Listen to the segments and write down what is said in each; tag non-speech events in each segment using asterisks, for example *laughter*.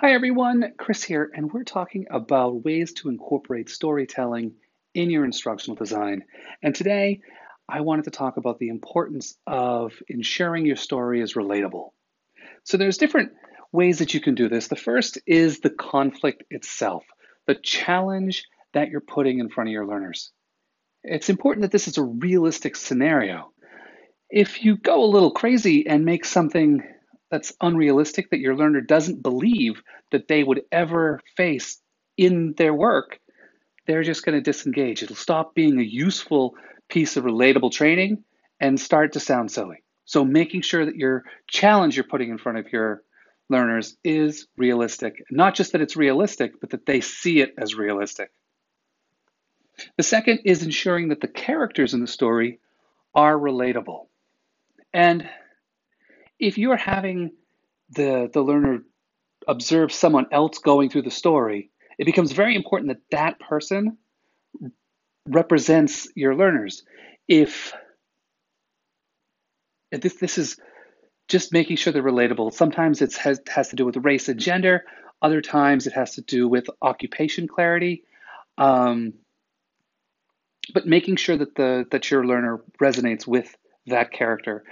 Hi everyone, Chris here, and we're talking about ways to incorporate storytelling in your instructional design. And today, I wanted to talk about the importance of ensuring your story is relatable. So there's different ways that you can do this. The first is the conflict itself, the challenge that you're putting in front of your learners. It's important that this is a realistic scenario. If you go a little crazy and make something that's unrealistic that your learner doesn't believe that they would ever face in their work, they're just going to disengage. It'll stop being a useful piece of relatable training and start to sound silly. So, making sure that your challenge you're putting in front of your learners is realistic. Not just that it's realistic, but that they see it as realistic. The second is ensuring that the characters in the story are relatable. And if you're having the, the learner observe someone else going through the story, it becomes very important that that person represents your learners. If this, this is just making sure they're relatable. Sometimes it has, has to do with race and gender. Other times it has to do with occupation clarity. Um, but making sure that the that your learner resonates with that character.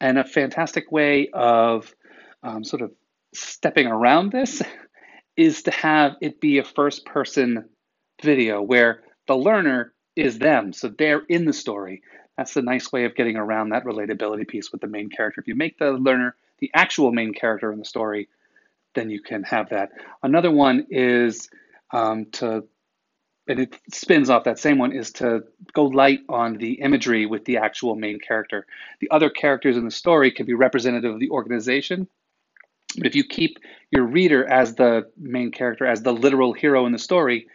And a fantastic way of um, sort of stepping around this *laughs* is to have it be a first person video where the learner is them. So they're in the story. That's a nice way of getting around that relatability piece with the main character. If you make the learner the actual main character in the story, then you can have that. Another one is um, to and it spins off that same one is to go light on the imagery with the actual main character. The other characters in the story can be representative of the organization. But if you keep your reader as the main character, as the literal hero in the story,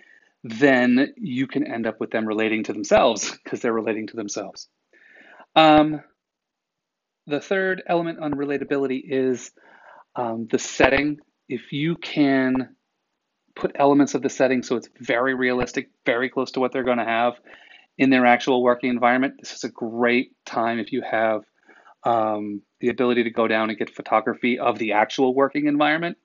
then you can end up with them relating to themselves because they're relating to themselves. Um, the third element on relatability is um, the setting. If you can put elements of the setting so it's very realistic, very close to what they're going to have in their actual working environment. This is a great time if you have um, the ability to go down and get photography of the actual working environment.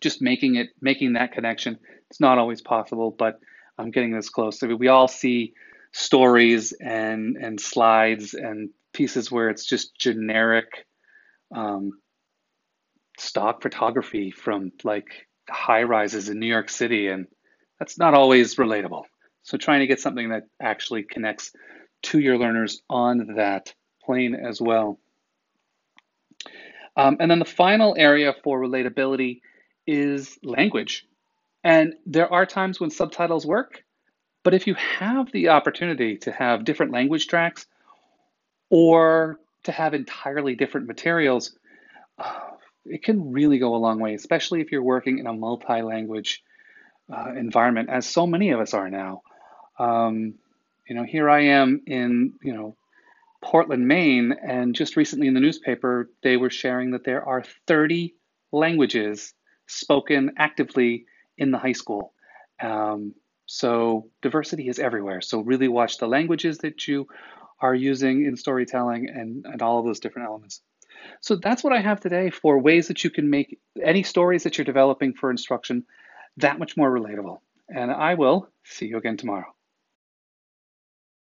Just making it, making that connection. It's not always possible, but I'm getting this close. I mean, we all see stories and and slides and pieces where it's just generic um, stock photography from like high rises in New York City, and that's not always relatable. So, trying to get something that actually connects to your learners on that plane as well. Um, and then the final area for relatability is language. And there are times when subtitles work, but if you have the opportunity to have different language tracks or to have entirely different materials, it can really go a long way, especially if you're working in a multi language uh, environment, as so many of us are now. Um, you know, here I am in, you know, Portland, Maine, and just recently in the newspaper, they were sharing that there are 30 languages spoken actively in the high school. Um, so diversity is everywhere. So really watch the languages that you are using in storytelling and, and all of those different elements. So that's what I have today for ways that you can make any stories that you're developing for instruction that much more relatable. And I will see you again tomorrow.